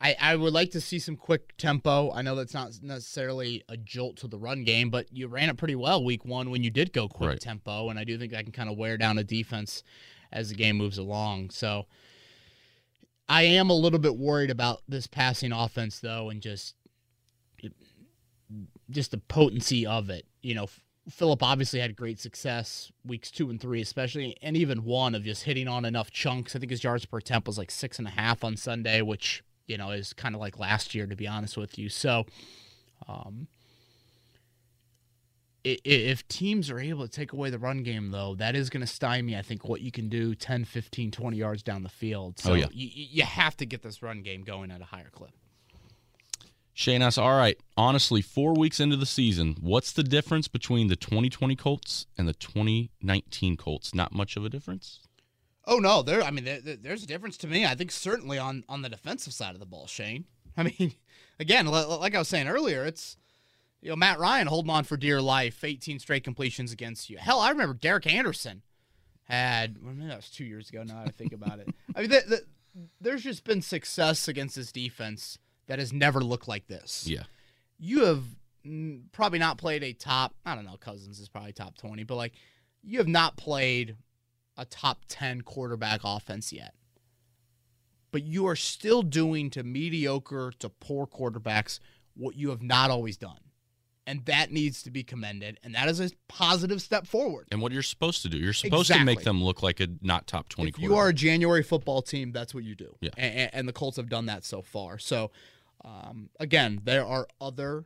I I would like to see some quick tempo. I know that's not necessarily a jolt to the run game, but you ran it pretty well week one when you did go quick Right. tempo, and I do think that can kind of wear down a defense as the game moves along. So. I am a little bit worried about this passing offense though, and just just the potency of it. You know, Philip obviously had great success weeks two and three, especially, and even one of just hitting on enough chunks. I think his yards per attempt was like six and a half on Sunday, which you know is kind of like last year, to be honest with you. So, um, if teams are able to take away the run game, though, that is going to stymie, I think, what you can do 10, 15, 20 yards down the field. Oh, so Oh, yeah. you, you have to get this run game going at a higher clip. shane asks all right honestly four weeks into the season what's the difference between the 2020 colts and the 2019 colts not much of a difference Oh no, there. I mean, there, there- there's a difference to me. I think certainly on on the defensive side of the ball, Shane. I mean, again, like I was saying earlier, it's you know Matt Ryan holding on for dear life, 18 straight completions against you. Hell, I remember Derek Anderson had. Well, that was two years ago. Now that I think about it, I mean, the, the, there's just been success against this defense that has never looked like this yeah you have probably not played a top i don't know cousins is probably top 20 but like you have not played a top 10 quarterback offense yet but you are still doing to mediocre to poor quarterbacks what you have not always done and that needs to be commended and that is a positive step forward and what you're supposed to do you're supposed to make them look like a not top 20 if you are a January football team, that's what you do. Yeah. And, and the Colts have done that so far. So, Um, again, there are other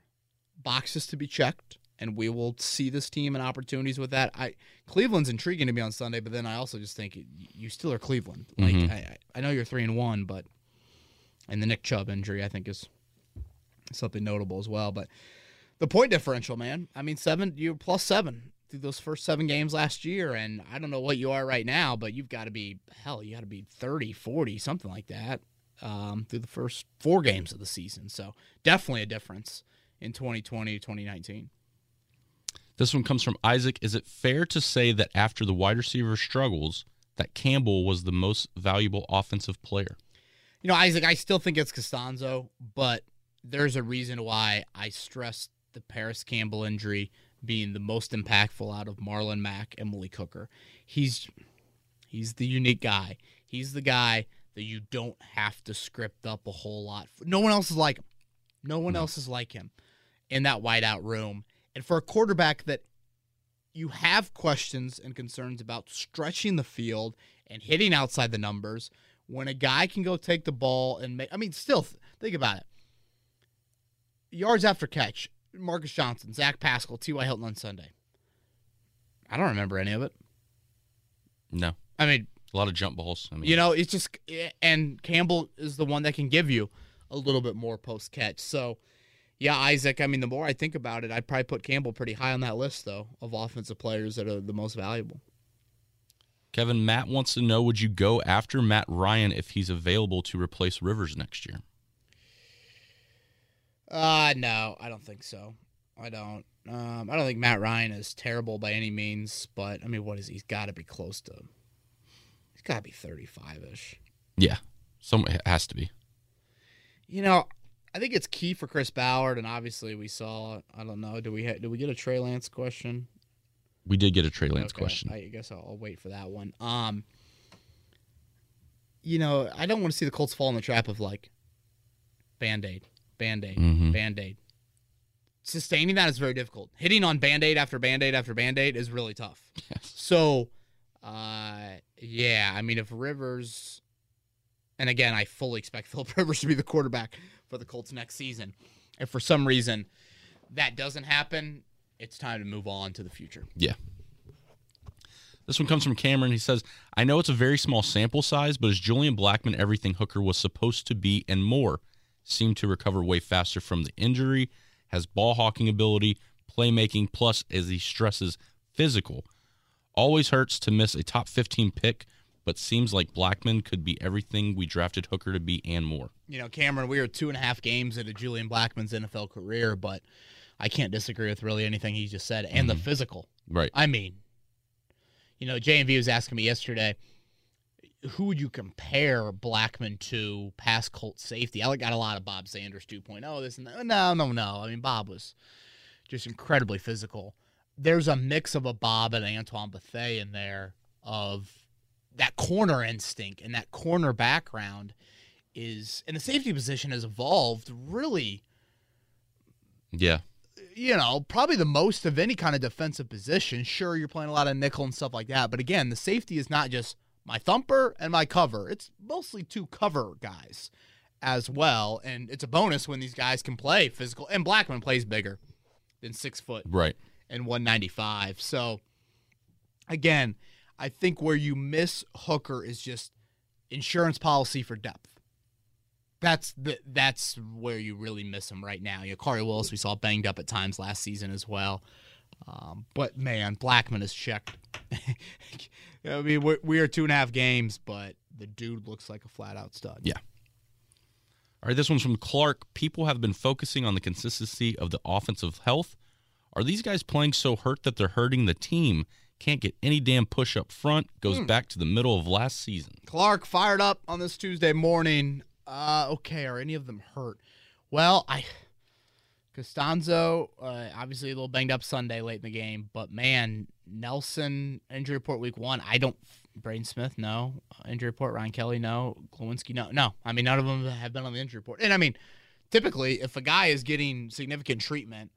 boxes to be checked, and we will see this team and opportunities with that. I Cleveland's intriguing to me on Sunday, but then I also just think you still are Cleveland. Like Mhm. I, I know you're three and one, but and the Nick Chubb injury I think is something notable as well. But the point differential, man. I mean, seven you're plus seven through those first seven games last year, and I don't know what you are right now, but you've got to be hell, you got to be 30, 40, something like that um, through the first four games of the season. So definitely a difference in 2020, 2019. This one comes from Isaac. Is it fair to say that after the wide receiver struggles, that Campbell was the most valuable offensive player? You know, Isaac, I still think it's Castonzo, but there's a reason why I stressed the Parris Campbell injury being the most impactful out of Marlon Mack and Malik Hooker. He's he's the unique guy. He's the guy that you don't have to script up a whole lot. No one else is like him. No one No. else is like him in that wideout room. And for a quarterback that you have questions and concerns about stretching the field and hitting outside the numbers, when a guy can go take the ball and make, I mean, still think about it. Yards after catch, Marcus Johnson, Zach Pascal, T.Y. Hilton on Sunday. I don't remember any of it. No. I mean, A lot of jump balls. I mean, you know, it's just, and Campbell is the one that can give you a little bit more post catch. So, yeah, Isaac, I mean, the more I think about it, I'd probably put Campbell pretty high on that list, though, of offensive players that are the most valuable. Kevin Matt wants to know would you go after Matt Ryan if he's available to replace Rivers next year? Uh, no, I don't think so. I don't. Um, I don't think Matt Ryan is terrible by any means, but I mean, what is he? He's got to be close to. He's got to be thirty-five ish. Yeah. Some it has to be. You know, I think it's key for Chris Ballard, and obviously we saw. I don't know. Do we ha- do we get a Trey Lance question? We did get a Trey Lance Okay, question. I guess I'll, I'll wait for that one. Um, you know, I don't want to see the Colts fall in the trap of like band aid, band aid, Mhm. band aid. Sustaining that is very difficult. Hitting on band aid after band aid after band aid is really tough. Yes. So, uh, yeah, I mean, if Rivers, and again, I fully expect Philip Rivers to be the quarterback for the Colts next season. If for some reason that doesn't happen, it's time to move on to the future. Yeah. This one comes from Cameron. He says, I know it's a very small sample size, but is Julian Blackmon everything Hooker was supposed to be and more? Seemed to recover way faster from the injury, has ball hawking ability, playmaking, plus, as he stresses, physical. Always hurts to miss a top 15 pick, but seems like Blackmon could be everything we drafted Hooker to be and more. You know, Cameron, we are two and a half games into Julian Blackmon's NFL career, but I can't disagree with really anything he just said. And the mm-hmm. physical. Right. I mean, you know, J&V was asking me yesterday, who would you compare Blackmon to past Colt safety? I got a lot of Bob Sanders 2.0, this and that. No, no, no. I mean, Bob was just incredibly physical. There's a mix of a Bob and Antoine Bethea in there of that corner instinct and that corner background is, and the safety position has evolved really Yeah. you know, probably the most of any kind of defensive position. Sure, you're playing a lot of nickel and stuff like that, but again, the safety is not just my thumper and my cover. It's mostly two cover guys as well, and it's a bonus when these guys can play physical. And Blackmon plays bigger than six foot Right. and 195. So again, I think where you miss Hooker is just insurance policy for depth. That's the that's where you really miss him right now. You know, Khari Willis we saw banged up at times last season as well. Um, but man, Blackmon is checked. I mean, we're, we are two and a half games, but the dude looks like a flat out stud. Yeah. All right, this one's from Clark. People have been focusing on the consistency of the offensive health. Are these guys playing so hurt that they're hurting the team? Can't get any damn push up front. Goes back to the middle of last season. Clark fired up on this Tuesday morning. Uh, okay, are any of them hurt? Well, I Castonzo, uh, obviously a little banged up Sunday late in the game, but man, Nelson injury report week one. I don't. Braden Smith, no. Injury report. Ryan Kelly, no. Glowinski, no. No. I mean, none of them have been on the injury report. And I mean, typically, if a guy is getting significant treatment,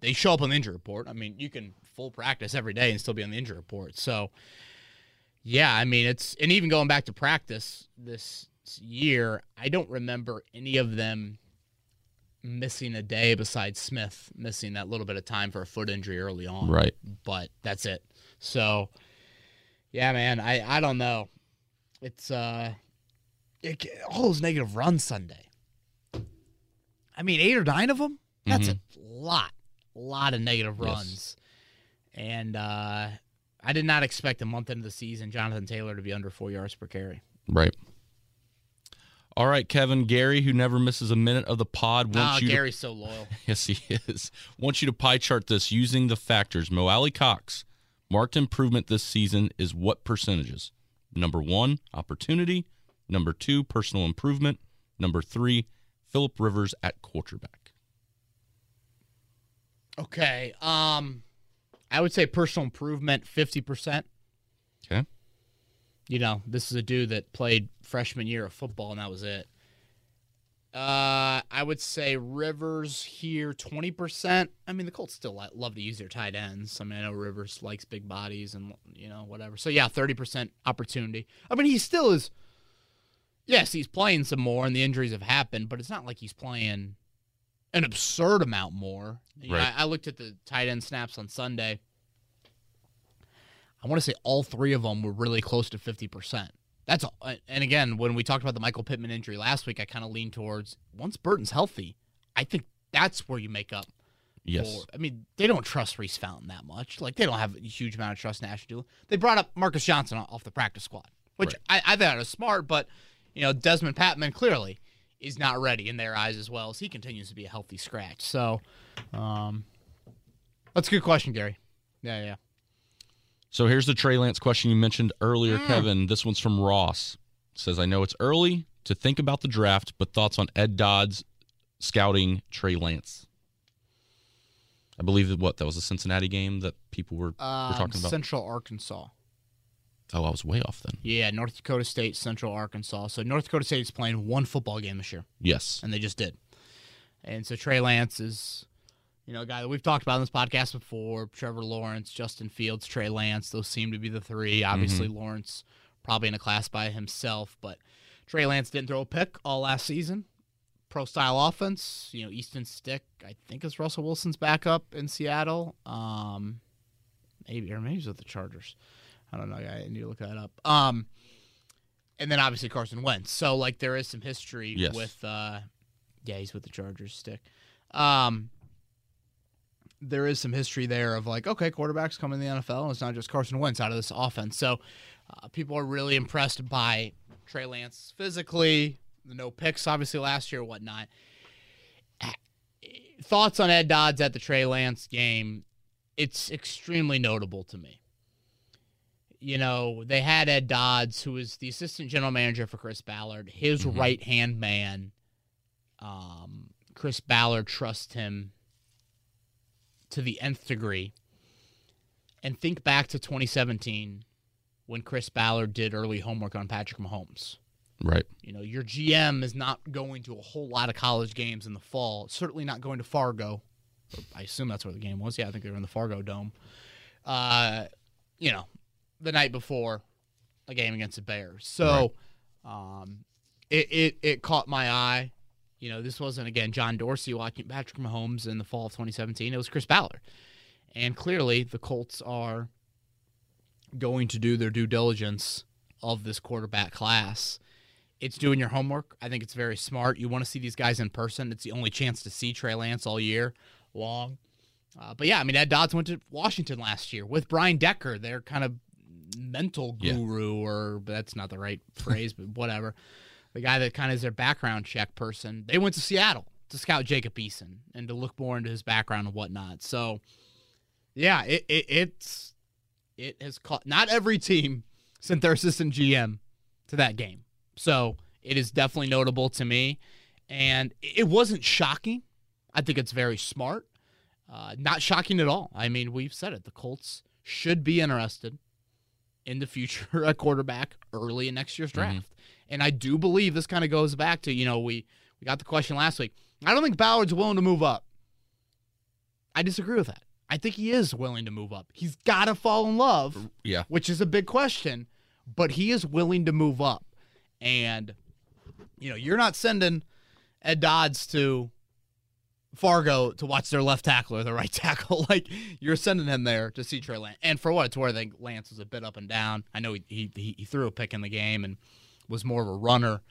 they show up on the injury report. I mean, you can full practice every day and still be on the injury report. So, yeah, I mean, it's and even going back to practice this year, I don't remember any of them missing a day besides Smith missing that little bit of time for a foot injury early on. Right. But that's it. So, yeah, man, I I don't know. It's uh, it, all those negative runs Sunday. I mean, eight or nine of them. That's a lot, A lot of negative Yes. runs. And uh, I did not expect a month into the season Jonathan Taylor to be under four yards per carry. Right. All right, Kevin Gary, who never misses a minute of the pod, wants Ah, you. To, Gary's so loyal. yes, he is. Wants you to pie chart this using the factors. Mo Alie-Cox marked improvement this season is what percentages? Number one, opportunity. Number two, personal improvement. Number three, Philip Rivers at quarterback. Okay. Um, I would say personal improvement fifty percent. Okay. You know, this is a dude that played freshman year of football, and that was it. Uh, I would say Rivers here twenty percent. I mean, the Colts still love to use their tight ends. I mean, I know Rivers likes big bodies and you know whatever. So yeah, thirty percent opportunity. I mean, he still is. Yes, he's playing some more, and the injuries have happened, but it's not like he's playing an absurd amount more. You know, I, I looked at the tight end snaps on Sunday. I want to say all three of them were really close to 50%. That's all. And again, when we talked about the Michael Pittman injury last week, I kind of leaned towards once Burton's healthy, I think that's where you make up. Yes. For, I mean, they don't trust Reese Fountain that much. Like, they don't have a huge amount of trust in Ashton Dulin. They brought up Marcus Johnson off the practice squad, which I, I thought was smart, but, you know, Dezmon Patmon clearly is not ready in their eyes as well as he continues to be a healthy scratch. So, um, that's a good question, Gary. Yeah, yeah. So here's the Trey Lance question you mentioned earlier, Kevin. This one's from Ross. It says, I know it's early to think about the draft, but thoughts on Ed Dodds scouting Trey Lance? I believe that what that was a Cincinnati game that people were, were Um, talking about. Central Arkansas. oh, I was way off then. Yeah, North Dakota State, Central Arkansas. So North Dakota State is playing one football game this year, Yes. and they just did. And so Trey Lance is, you know, a guy that we've talked about in this podcast before. Trevor Lawrence, Justin Fields, Trey Lance. Those seem to be the three. Obviously, Lawrence probably in a class by himself, but Trey Lance didn't throw a pick all last season. Pro style offense, you know, Easton Stick. I think is Russell Wilson's backup in Seattle. Um, maybe or maybe he's with the Chargers. I don't know. I need to look that up. Um, and then obviously Carson Wentz. So like there is some history Yes. with. Uh, yeah, he's with the Chargers stick. Um, there is some history there of like, okay, quarterbacks come in the NFL, and it's not just Carson Wentz out of this offense. So uh, people are really impressed by Trey Lance physically, the no picks obviously last year, whatnot. Thoughts on Ed Dodds at the Trey Lance game? It's extremely notable to me. You know, they had Ed Dodds, who was the assistant general manager for Chris Ballard, his Mhm. right hand man. Um, Chris Ballard trusts him to the nth degree. And think back to 2017 when Chris Ballard did early homework on Patrick Mahomes. Right. You know, your GM is not going to a whole lot of college games in the fall. Certainly not going to Fargo. I assume that's where the game was. Yeah, I think they were in the Fargo Dome. Uh, you know, the night before a game against the Bears. So, um, it, it it caught my eye. You know, this wasn't again John Dorsey watching Patrick Mahomes in the fall of 2017. It was Chris Ballard, and clearly the Colts are going to do their due diligence of this quarterback class. It's doing your homework. I think it's very smart. You want to see these guys in person. It's the only chance to see Trey Lance all year long. Uh, but yeah, I mean, Ed Dodds went to Washington last year with Brian Decker, their kind of mental Yeah. guru, or that's not the right phrase, but whatever. The guy that kind of is their background check person. They went to Seattle to scout Jacob Eason and to look more into his background and whatnot. So, yeah, it, it it's it has caught not every team sent their assistant GM to that game. So it is definitely notable to me. And it wasn't shocking. I think it's very smart. Uh, not shocking at all. I mean, we've said it. The Colts should be interested in the future at quarterback early in next year's draft. And I do believe this kind of goes back to, you know, we, we got the question last week. I don't think Ballard's willing to move up. I disagree with that. I think he is willing to move up. He's got to fall in love Yeah. which is a big question, but he is willing to move up. And, you know, you're not sending Ed Dodds to Fargo to watch their left tackle or their right tackle. like you're sending him there to see Trey Lance. And for what it's worth, I think Lance was a bit up and down. I know he he, he threw a pick in the game and was more of a runner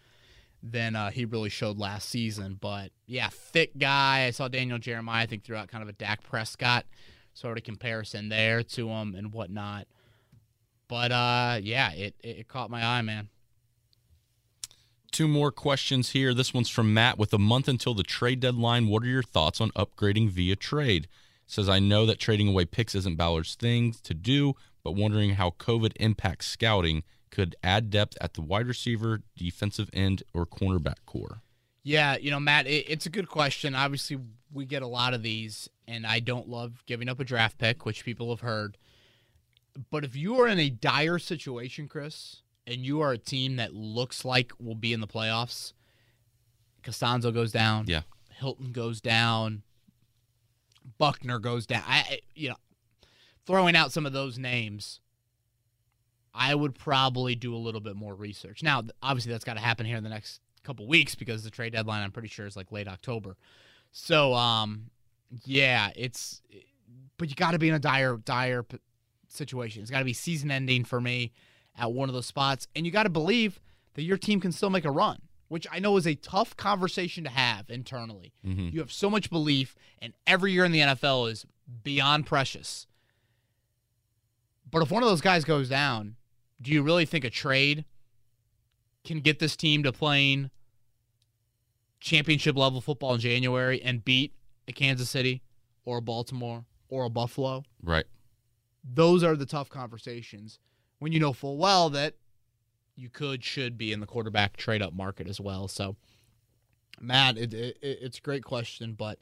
than uh, he really showed last season. But yeah, thick guy. I saw Daniel Jeremiah, I think, threw out kind of a Dak Prescott sort of comparison there to him and whatnot. But uh, yeah, it, it, it caught my eye, man. Two more questions here. This one's from Matt. With a month until the trade deadline, what are your thoughts on upgrading via trade? Says I know that trading away picks isn't Ballard's thing to do, but wondering how COVID impacts scouting could add depth at the wide receiver, defensive end, or cornerback core. Yeah, you know, Matt, it, it's a good question. Obviously, we get a lot of these, and I don't love giving up a draft pick, which people have heard. But if you are in a dire situation, Chris, and you are a team that looks like will be in the playoffs, Castonzo goes down. Yeah. Hilton goes down. Buckner goes down. I, you know, throwing out some of those names, I would probably do a little bit more research. Now, obviously, that's got to happen here in the next couple weeks because the trade deadline, I'm pretty sure, is like late October. So, um, yeah, it's, but you got to be in a dire, dire situation. It's got to be season ending for me at one of those spots. And you got to believe that your team can still make a run, which I know is a tough conversation to have internally. Mm-hmm. You have so much belief, and every year in the NFL is beyond precious. But if one of those guys goes down, do you really think a trade can get this team to playing championship level football in January and beat a Kansas City or a Baltimore or a Buffalo? Right. Those are the tough conversations when you know full well that you could should be in the quarterback trade up market as well. So, Matt, it, it, it's a great question, but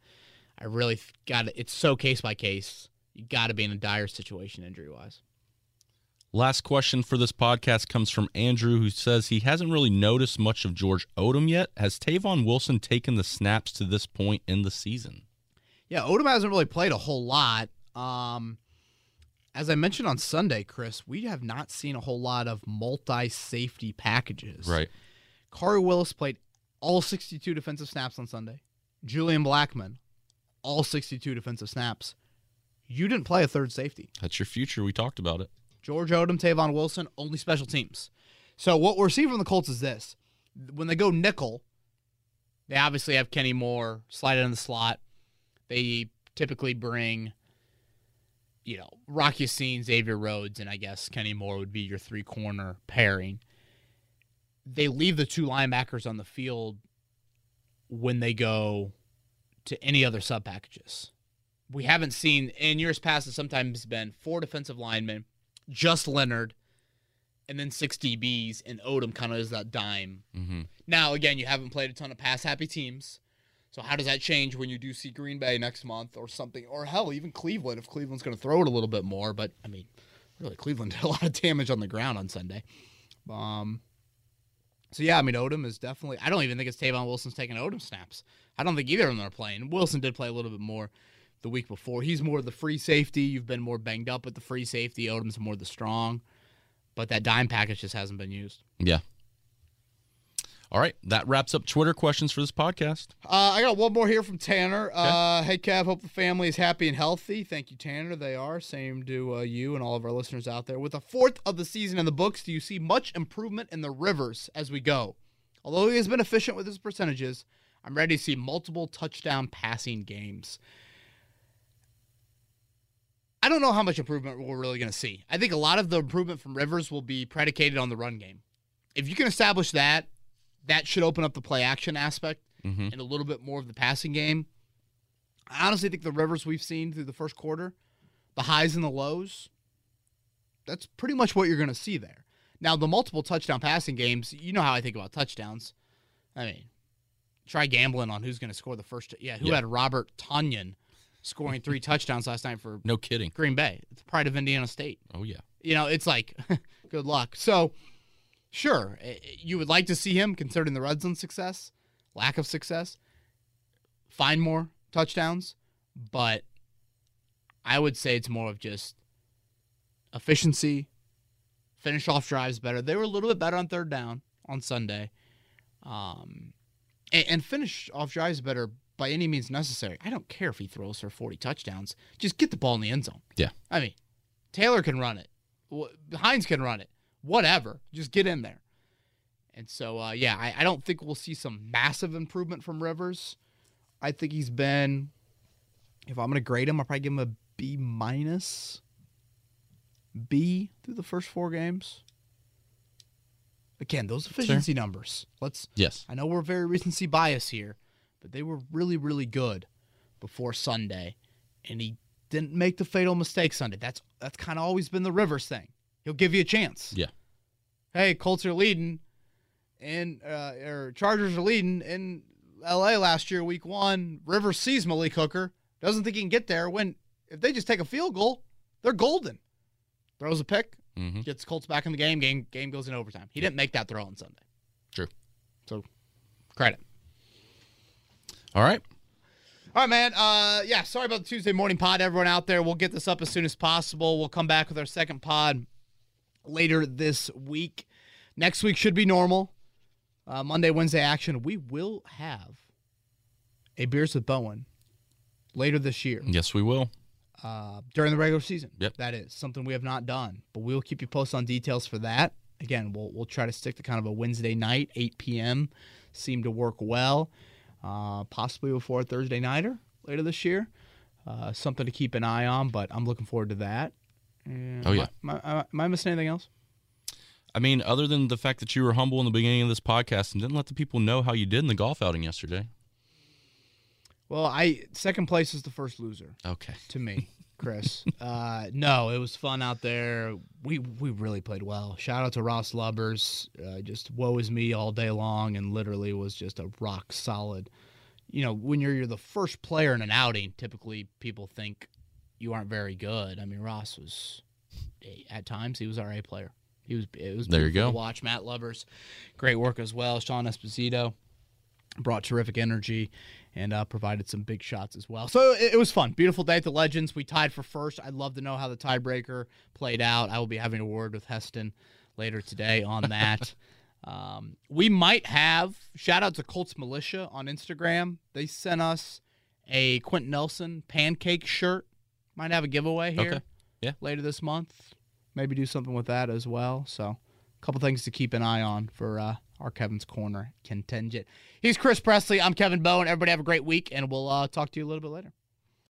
I really got it. It's so case by case. You got to be in a dire situation injury wise. Last question for this podcast comes from Andrew, who says he hasn't really noticed much of George Odom yet. Has Tavon Wilson taken the snaps to this point in the season? Yeah, Odom hasn't really played a whole lot. Um, as I mentioned on Sunday, Chris, we have not seen a whole lot of multi safety packages. Right. Khari Willis played all 62 defensive snaps on Sunday. Julian Blackmon, all 62 defensive snaps. You didn't play a third safety. That's your future. We talked about it. George Odom, Tavon Wilson, only special teams. So what we're seeing from the Colts is this: when they go nickel, they obviously have Kenny Moore slide in the slot. They typically bring, you know, Rocky Ya-Sin, Xavier Rhodes, and I guess Kenny Moore would be your three corner pairing. They leave the two linebackers on the field when they go to any other sub packages. We haven't seen in years past. It's sometimes been four defensive linemen just Leonard, and then six DBs, and Odom kind of is that dime. Mm-hmm. Now, again, you haven't played a ton of pass happy teams. So how does that change when you do see Green Bay next month or something? Or hell, even Cleveland, if Cleveland's going to throw it a little bit more. But, I mean, really, Cleveland did a lot of damage on the ground on Sunday. Um, so, yeah, I mean, Odom is definitely – I don't even think it's Tavon Wilson's taking Odom snaps. I don't think either of them are playing. Wilson did play a little bit more the week before. He's more the free safety. You've been more banged up with the free safety. Odom's more the strong. But that dime package just hasn't been used. Yeah. All right, that wraps up Twitter questions for this podcast. Uh, I got one more here from Tanner. Okay. Uh, hey, Kev, hope the family is happy and healthy. Thank you, Tanner. They are. Same to uh, you and all of our listeners out there. With a fourth of the season in the books, do you see much improvement in the Rivers as we go? Although he has been efficient with his percentages, I'm ready to see multiple touchdown passing games. I don't know how much improvement we're really going to see. I think a lot of the improvement from Rivers will be predicated on the run game. If you can establish that, that should open up the play action aspect mm-hmm. and a little bit more of the passing game. I honestly think the Rivers we've seen through the first quarter, the highs and the lows, that's pretty much what you're going to see there. Now, the multiple touchdown passing games, you know how I think about touchdowns. I mean, try gambling on who's going to score the first. Yeah, who Yeah. had Robert Tonyan scoring three touchdowns last night for No kidding. Green Bay. It's the pride of Indiana State. Oh yeah. You know, it's like, good luck. So, sure, eh, you would like to see him, considering the red zone success, lack of success, find more touchdowns, but I would say it's more of just efficiency, finish off drives better. They were a little bit better on third down on Sunday, um, and, and finish off drives better by any means necessary. I don't care if he throws for 40 touchdowns. Just get the ball in the end zone. Yeah. I mean, Taylor can run it. Hines can run it. Whatever. Just get in there. And so, uh, yeah, I, I don't think we'll see some massive improvement from Rivers. I think he's been, if I'm going to grade him, I'll probably give him a B minus, B through the first four games. Again, those efficiency sure. numbers. Let's. Yes. I know we're very recency bias here, but they were really, really good before Sunday, and he didn't make the fatal mistake Sunday. That's that's kind of always been the Rivers thing. He'll give you a chance. Yeah. Hey, Colts are leading, and uh, or Chargers are leading in L.A. last year, Week One. Rivers sees Malik Hooker, doesn't think he can get there. When if they just take a field goal, they're golden. Throws a pick, mm-hmm. gets Colts back in the game. Game game goes in overtime. He didn't make that throw on Sunday. True. So, credit. All right. All right, man. Uh, yeah, sorry about the Tuesday morning pod, everyone out there. We'll get this up as soon as possible. We'll come back with our second pod later this week. Next week should be normal. Uh, Monday, Wednesday action. We will have a Beers with Bowen later this year. Yes, we will. Uh, during the regular season. Yep. That is something we have not done, but we'll keep you posted on details for that. Again, we'll we'll try to stick to kind of a Wednesday night, 8 p.m. Seem to work well. Uh, possibly before a Thursday nighter later this year. Uh, something to keep an eye on, but I'm looking forward to that. And oh yeah. Am I, am, I, am I missing anything else? I mean, other than the fact that you were humble in the beginning of this podcast and didn't let the people know how you did in the golf outing yesterday. Well, I second place is the first loser. Okay. To me, Chris. uh, no, it was fun out there. We we really played well. Shout out to Ross Lubbers. Uh, just woe is me all day long, and literally was just a rock solid. You know, when you're, you're the first player in an outing, typically people think you aren't very good. I mean, Ross was at times he was our A player. He was it was there you go. watch Matt Lubbers, great work as well. Sean Esposito brought terrific energy and uh, provided some big shots as well. So it, it, was fun. Beautiful day at the Legends. We tied for first. I'd love to know how the tiebreaker played out. I will be having a word with Heston later today on that. um, we might have shout out to Colts Militia on Instagram. They sent us a Quenton Nelson pancake shirt. Might have a giveaway here. Okay. Yeah. Later this month. Maybe do something with that as well. So a couple things to keep an eye on for uh, our Kevin's Corner contingent. He's Chris Presley. I'm Kevin Bowen. Everybody have a great week, and we'll uh, talk to you a little bit later.